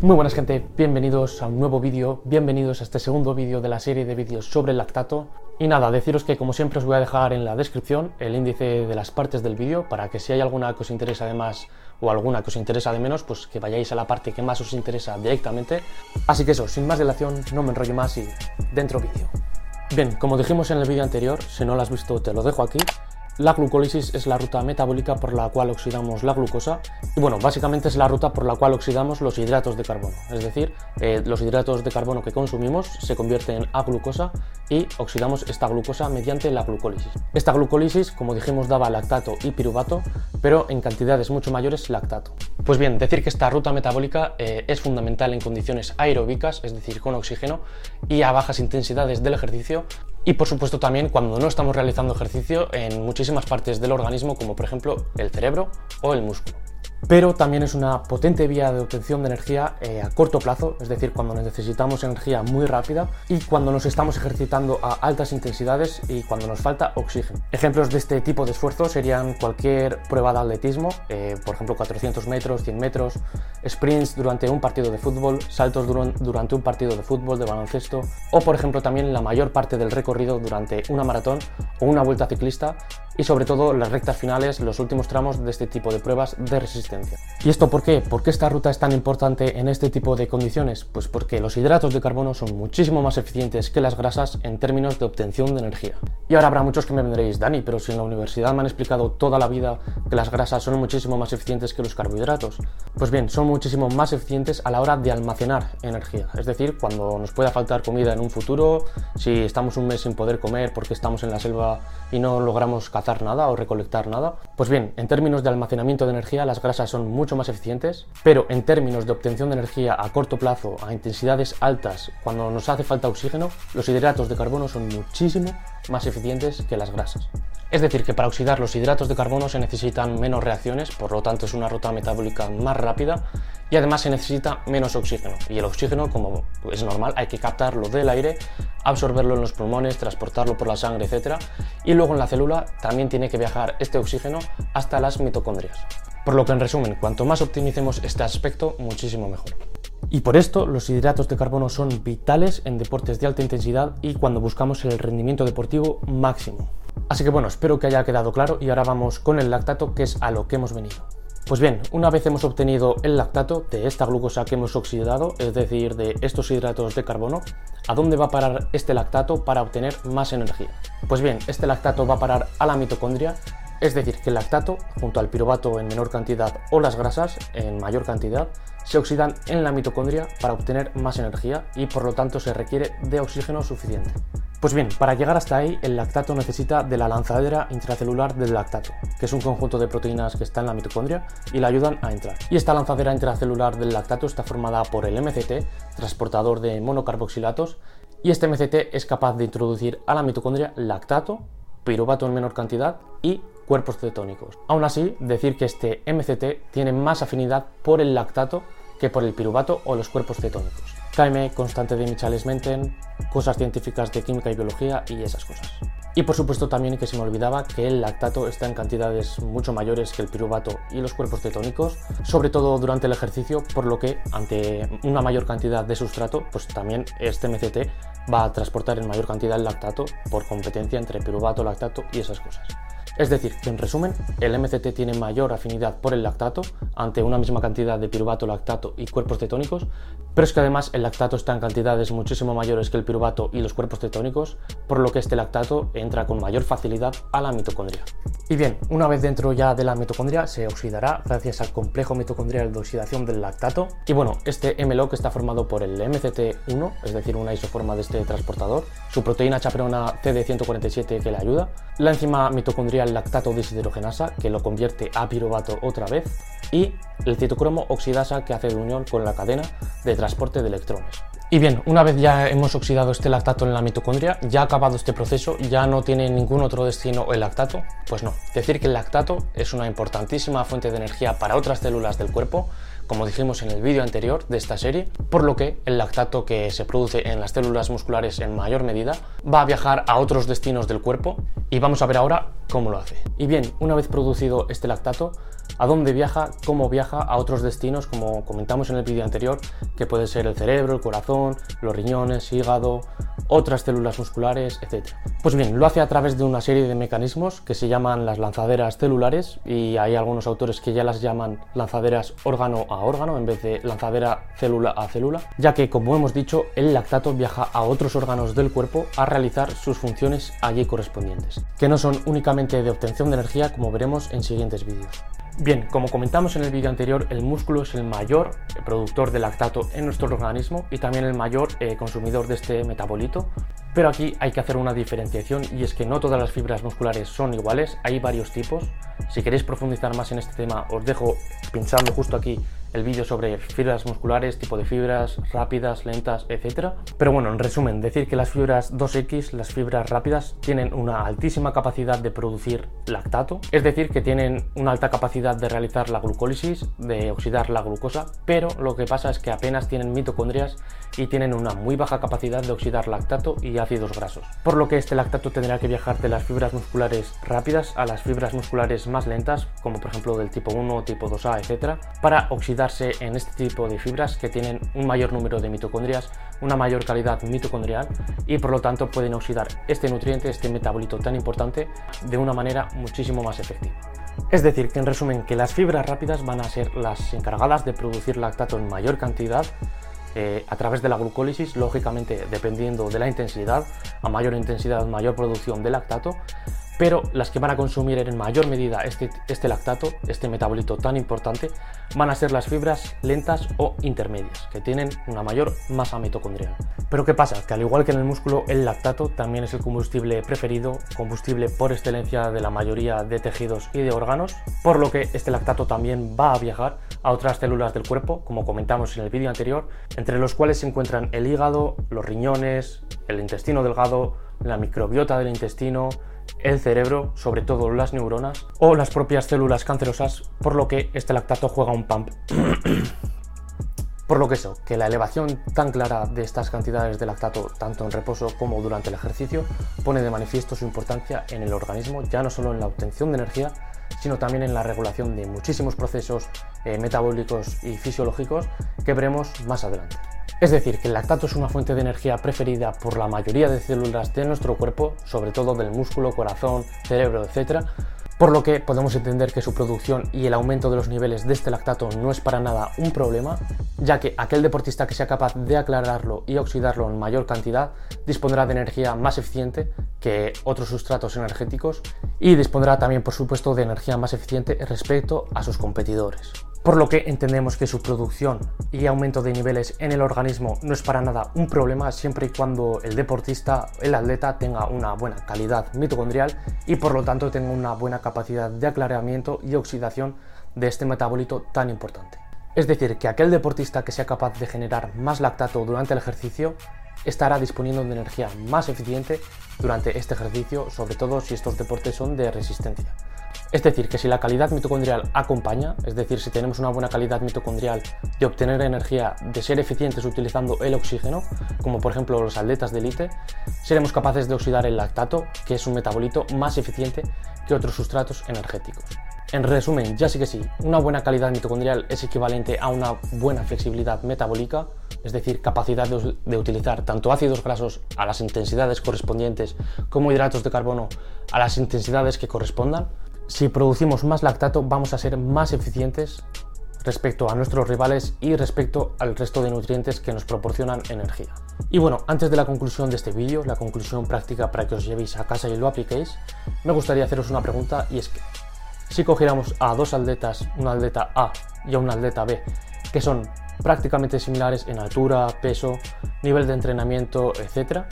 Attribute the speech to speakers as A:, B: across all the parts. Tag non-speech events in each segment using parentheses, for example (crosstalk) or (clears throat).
A: Muy buenas gente, bienvenidos a un nuevo vídeo, bienvenidos a este segundo vídeo de la serie de vídeos sobre el lactato. Y nada, deciros que como siempre os voy a dejar en la descripción el índice de las partes del vídeo para que si hay alguna que os interesa de más o alguna que os interesa de menos, pues que vayáis a la parte que más os interesa directamente. Así que eso, sin más dilación, no me enrollo más y dentro vídeo. Bien, como dijimos en el vídeo anterior, si no lo has visto te lo dejo aquí, la glucólisis es la ruta metabólica por la cual oxidamos la glucosa y bueno, básicamente es la ruta por la cual oxidamos los hidratos de carbono, es decir, eh, los hidratos de carbono que consumimos se convierten a glucosa y oxidamos esta glucosa mediante la glucólisis. Esta glucólisis, como dijimos, daba lactato y piruvato, pero en cantidades mucho mayores lactato. Pues bien, decir que esta ruta metabólica eh, es fundamental en condiciones aeróbicas, es decir, con oxígeno, y a bajas intensidades del ejercicio, y por supuesto también cuando no estamos realizando ejercicio en muchísimas partes del organismo, como por ejemplo el cerebro o el músculo pero también es una potente vía de obtención de energía eh, a corto plazo, es decir, cuando necesitamos energía muy rápida y cuando nos estamos ejercitando a altas intensidades y cuando nos falta oxígeno. Ejemplos de este tipo de esfuerzo serían cualquier prueba de atletismo, eh, por ejemplo 400 metros, 100 metros, sprints durante un partido de fútbol, saltos durante un partido de fútbol, de baloncesto, o por ejemplo también la mayor parte del recorrido durante una maratón o una vuelta ciclista y sobre todo las rectas finales, los últimos tramos de este tipo de pruebas de resistencia. ¿Y esto por qué? ¿Por qué esta ruta es tan importante en este tipo de condiciones? Pues porque los hidratos de carbono son muchísimo más eficientes que las grasas en términos de obtención de energía. Y ahora habrá muchos que me vendréis, Dani, pero si en la universidad me han explicado toda la vida que las grasas son muchísimo más eficientes que los carbohidratos. Pues bien, son muchísimo más eficientes a la hora de almacenar energía. Es decir, cuando nos pueda faltar comida en un futuro, si estamos un mes sin poder comer porque estamos en la selva y no logramos cazar nada o recolectar nada? Pues bien, en términos de almacenamiento de energía las grasas son mucho más eficientes, pero en términos de obtención de energía a corto plazo, a intensidades altas, cuando nos hace falta oxígeno, los hidratos de carbono son muchísimo más eficientes que las grasas. Es decir, que para oxidar los hidratos de carbono se necesitan menos reacciones, por lo tanto es una ruta metabólica más rápida y además se necesita menos oxígeno. Y el oxígeno, como es normal, hay que captarlo del aire, absorberlo en los pulmones, transportarlo por la sangre, etc. Y luego en la célula también tiene que viajar este oxígeno hasta las mitocondrias. Por lo que en resumen, cuanto más optimicemos este aspecto, muchísimo mejor. Y por esto los hidratos de carbono son vitales en deportes de alta intensidad y cuando buscamos el rendimiento deportivo máximo. Así que bueno, espero que haya quedado claro y ahora vamos con el lactato, que es a lo que hemos venido. Pues bien, una vez hemos obtenido el lactato de esta glucosa que hemos oxidado, es decir, de estos hidratos de carbono, ¿a dónde va a parar este lactato para obtener más energía? Pues bien, este lactato va a parar a la mitocondria, es decir, que el lactato, junto al piruvato en menor cantidad o las grasas en mayor cantidad, se oxidan en la mitocondria para obtener más energía y por lo tanto se requiere de oxígeno suficiente. Pues bien, para llegar hasta ahí, el lactato necesita de la lanzadera intracelular del lactato, que es un conjunto de proteínas que está en la mitocondria y la ayudan a entrar. Y esta lanzadera intracelular del lactato está formada por el MCT, transportador de monocarboxilatos, y este MCT es capaz de introducir a la mitocondria lactato, piruvato en menor cantidad y cuerpos cetónicos. Aún así, decir que este MCT tiene más afinidad por el lactato que por el piruvato o los cuerpos cetónicos. KM, constante de Michaelis-Menten, cosas científicas de química y biología y esas cosas. Y por supuesto también que se me olvidaba que el lactato está en cantidades mucho mayores que el piruvato y los cuerpos cetónicos, sobre todo durante el ejercicio, por lo que ante una mayor cantidad de sustrato, pues también este MCT va a transportar en mayor cantidad el lactato por competencia entre piruvato, lactato y esas cosas. Es decir, que en resumen, el MCT tiene mayor afinidad por el lactato ante una misma cantidad de piruvato, lactato y cuerpos cetónicos, pero es que además el lactato está en cantidades muchísimo mayores que el piruvato y los cuerpos cetónicos, por lo que este lactato entra con mayor facilidad a la mitocondria. Y bien, una vez dentro ya de la mitocondria se oxidará gracias al complejo mitocondrial de oxidación del lactato. Y bueno, este MLOC está formado por el MCT1, es decir, una isoforma de este transportador, su proteína chaperona CD147 que le ayuda, la enzima mitocondrial lactato deshidrogenasa que lo convierte a piruvato otra vez y el citocromo oxidasa que hace unión con la cadena de transporte de electrones. Y bien, una vez ya hemos oxidado este lactato en la mitocondria, ya ha acabado este proceso, ya no tiene ningún otro destino el lactato, pues no. Decir que el lactato es una importantísima fuente de energía para otras células del cuerpo, como dijimos en el vídeo anterior de esta serie, por lo que el lactato que se produce en las células musculares en mayor medida va a viajar a otros destinos del cuerpo y vamos a ver ahora cómo lo hace. Y bien, una vez producido este lactato, ¿a dónde viaja? ¿Cómo viaja a otros destinos? Como comentamos en el vídeo anterior, que puede ser el cerebro, el corazón, los riñones, hígado, otras células musculares, etc. Pues bien, lo hace a través de una serie de mecanismos que se llaman las lanzaderas celulares y hay algunos autores que ya las llaman lanzaderas órgano a órgano en vez de lanzadera célula a célula, ya que como hemos dicho, el lactato viaja a otros órganos del cuerpo a realizar sus funciones allí correspondientes, que no son únicamente de obtención de energía como veremos en siguientes vídeos. Bien, como comentamos en el vídeo anterior, el músculo es el mayor productor de lactato en nuestro organismo y también el mayor eh, consumidor de este metabolito. Pero aquí hay que hacer una diferenciación y es que no todas las fibras musculares son iguales, hay varios tipos. Si queréis profundizar más en este tema, os dejo pinchando justo aquí el vídeo sobre fibras musculares, tipo de fibras rápidas, lentas, etc. Pero bueno, en resumen, decir que las fibras 2X, las fibras rápidas, tienen una altísima capacidad de producir lactato, es decir, que tienen una alta capacidad de realizar la glucólisis, de oxidar la glucosa, pero lo que pasa es que apenas tienen mitocondrias y tienen una muy baja capacidad de oxidar lactato y ácidos grasos. Por lo que este lactato tendrá que viajar de las fibras musculares rápidas a las fibras musculares más lentas, como por ejemplo del tipo 1, tipo 2A, etc., para oxidar en este tipo de fibras que tienen un mayor número de mitocondrias, una mayor calidad mitocondrial y por lo tanto pueden oxidar este nutriente, este metabolito tan importante, de una manera muchísimo más efectiva. Es decir, que en resumen, que las fibras rápidas van a ser las encargadas de producir lactato en mayor cantidad eh, a través de la glucólisis, lógicamente dependiendo de la intensidad, a mayor intensidad mayor producción de lactato, pero las que van a consumir en mayor medida este, este, lactato, este metabolito tan importante, van a ser las fibras lentas o intermedias, que tienen una mayor masa mitocondrial. Pero ¿qué pasa? Que al igual que en el músculo, el lactato también es el combustible preferido, combustible por excelencia de la mayoría de tejidos y de órganos, por lo que este lactato también va a viajar a otras células del cuerpo, como comentamos en el vídeo anterior, entre los cuales se encuentran el hígado, los riñones, el intestino delgado, la microbiota del intestino, el cerebro, sobre todo las neuronas, o las propias células cancerosas, por lo que este lactato juega un pump. (clears throat) Por lo que eso, que la elevación tan clara de estas cantidades de lactato, tanto en reposo como durante el ejercicio, pone de manifiesto su importancia en el organismo, ya no solo en la obtención de energía, sino también en la regulación de muchísimos procesos eh, metabólicos y fisiológicos que veremos más adelante. Es decir, que el lactato es una fuente de energía preferida por la mayoría de células de nuestro cuerpo, sobre todo del músculo, corazón, cerebro, etc., por lo que podemos entender que su producción y el aumento de los niveles de este lactato no es para nada un problema, ya que aquel deportista que sea capaz de aclararlo y oxidarlo en mayor cantidad dispondrá de energía más eficiente que otros sustratos energéticos y dispondrá también, por supuesto, de energía más eficiente respecto a sus competidores por lo que entendemos que su producción y aumento de niveles en el organismo no es para nada un problema siempre y cuando el deportista, el atleta, tenga una buena calidad mitocondrial y por lo tanto tenga una buena capacidad de aclaramiento y oxidación de este metabolito tan importante. Es decir, que aquel deportista que sea capaz de generar más lactato durante el ejercicio estará disponiendo de energía más eficiente durante este ejercicio, sobre todo si estos deportes son de resistencia. Es decir, que si la calidad mitocondrial acompaña, es decir, si tenemos una buena calidad mitocondrial de obtener energía, de ser eficientes utilizando el oxígeno, como por ejemplo los atletas de élite, seremos capaces de oxidar el lactato, que es un metabolito más eficiente que otros sustratos energéticos. En resumen, ya sí que sí, una buena calidad mitocondrial es equivalente a una buena flexibilidad metabólica, es decir, capacidad de, utilizar tanto ácidos grasos a las intensidades correspondientes como hidratos de carbono a las intensidades que correspondan, si producimos más lactato vamos a ser más eficientes respecto a nuestros rivales y respecto al resto de nutrientes que nos proporcionan energía. Y bueno, antes de la conclusión de este vídeo, la conclusión práctica para que os llevéis a casa y lo apliquéis, me gustaría haceros una pregunta y es que si cogiéramos a dos atletas, una atleta A y a una atleta B, que son prácticamente similares en altura, peso, nivel de entrenamiento, etc.,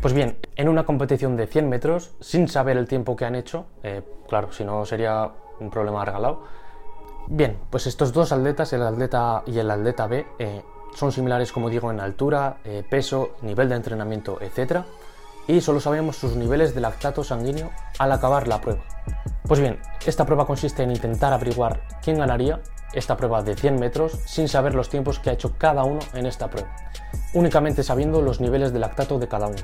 A: pues bien, en una competición de 100 metros, sin saber el tiempo que han hecho, eh, claro, si no sería un problema regalado. Bien, pues estos dos atletas, el atleta A y el atleta B, eh, son similares, como digo, en altura, eh, peso, nivel de entrenamiento, etc. Y solo sabemos sus niveles de lactato sanguíneo al acabar la prueba. Pues bien, esta prueba consiste en intentar averiguar quién ganaría esta prueba de 100 metros sin saber los tiempos que ha hecho cada uno en esta prueba, únicamente sabiendo los niveles de lactato de cada uno.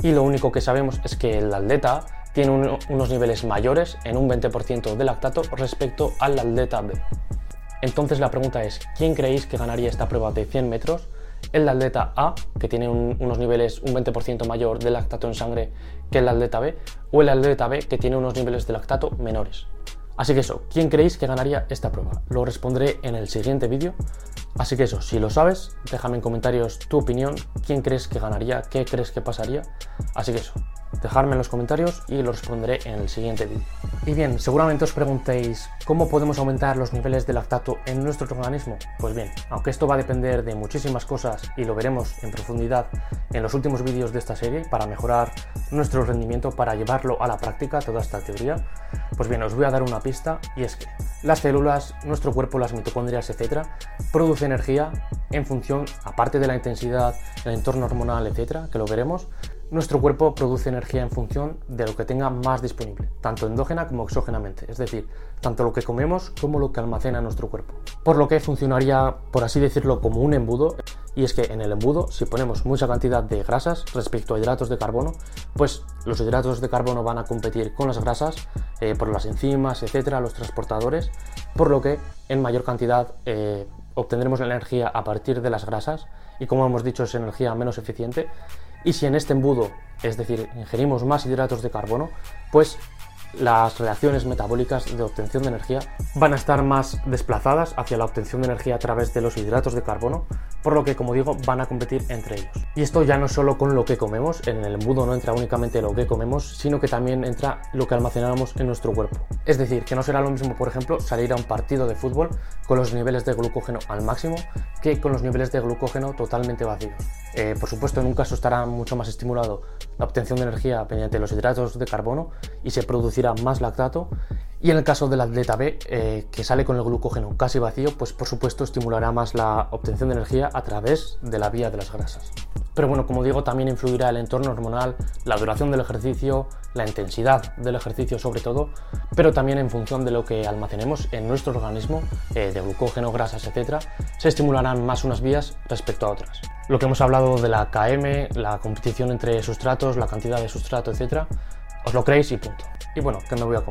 A: Y lo único que sabemos es que el atleta tiene unos niveles mayores en un 20% de lactato respecto al atleta B. Entonces la pregunta es, ¿quién creéis que ganaría esta prueba de 100 metros? ¿El atleta A, que tiene unos niveles un 20% mayor de lactato en sangre que el atleta B, o el atleta B, que tiene unos niveles de lactato menores? Así que eso, ¿quién creéis que ganaría esta prueba? Lo respondré en el siguiente vídeo. Así que eso, si lo sabes, déjame en comentarios tu opinión, quién crees que ganaría, qué crees que pasaría. Así que eso, dejadme en los comentarios y lo responderé en el siguiente vídeo. Y bien, seguramente os preguntéis, ¿cómo podemos aumentar los niveles de lactato en nuestro organismo? Pues bien, aunque esto va a depender de muchísimas cosas y lo veremos en profundidad en los últimos vídeos de esta serie para mejorar nuestro rendimiento, para llevarlo a la práctica, toda esta teoría, pues bien, os voy a dar una pista y es que las células, nuestro cuerpo, las mitocondrias, etcétera, produce energía en función, aparte de la intensidad, el entorno hormonal, etcétera, que lo veremos, nuestro cuerpo produce energía en función de lo que tenga más disponible, tanto endógena como exógenamente, es decir, tanto lo que comemos como lo que almacena nuestro cuerpo. Por lo que funcionaría, por así decirlo, como un embudo, y es que en el embudo, si ponemos mucha cantidad de grasas respecto a hidratos de carbono, pues los hidratos de carbono van a competir con las grasas eh, por las enzimas, etcétera, los transportadores, por lo que en mayor cantidad eh, obtendremos la energía a partir de las grasas y como hemos dicho es energía menos eficiente y si en este embudo, es decir, ingerimos más hidratos de carbono, pues las reacciones metabólicas de obtención de energía van a estar más desplazadas hacia la obtención de energía a través de los hidratos de carbono, por lo que, como digo, van a competir entre ellos. Y esto ya no solo con lo que comemos, en el embudo no entra únicamente lo que comemos, sino que también entra lo que almacenamos en nuestro cuerpo. Es decir, que no será lo mismo, por ejemplo, salir a un partido de fútbol con los niveles de glucógeno al máximo que con los niveles de glucógeno totalmente vacíos. Eh, por supuesto, en un caso estará mucho más estimulado la obtención de energía mediante los hidratos de carbono y se producirá más lactato. Y en el caso del atleta B, eh, que sale con el glucógeno casi vacío, pues por supuesto estimulará más la obtención de energía a través de la vía de las grasas. Pero bueno, como digo, también influirá el entorno hormonal, la duración del ejercicio, la intensidad del ejercicio sobre todo, pero también en función de lo que almacenemos en nuestro organismo, eh, de glucógeno, grasas, etc., se estimularán más unas vías respecto a otras. Lo que hemos hablado de la KM, la competición entre sustratos, la cantidad de sustrato, etc., os lo creéis y punto. Y bueno, que me voy a.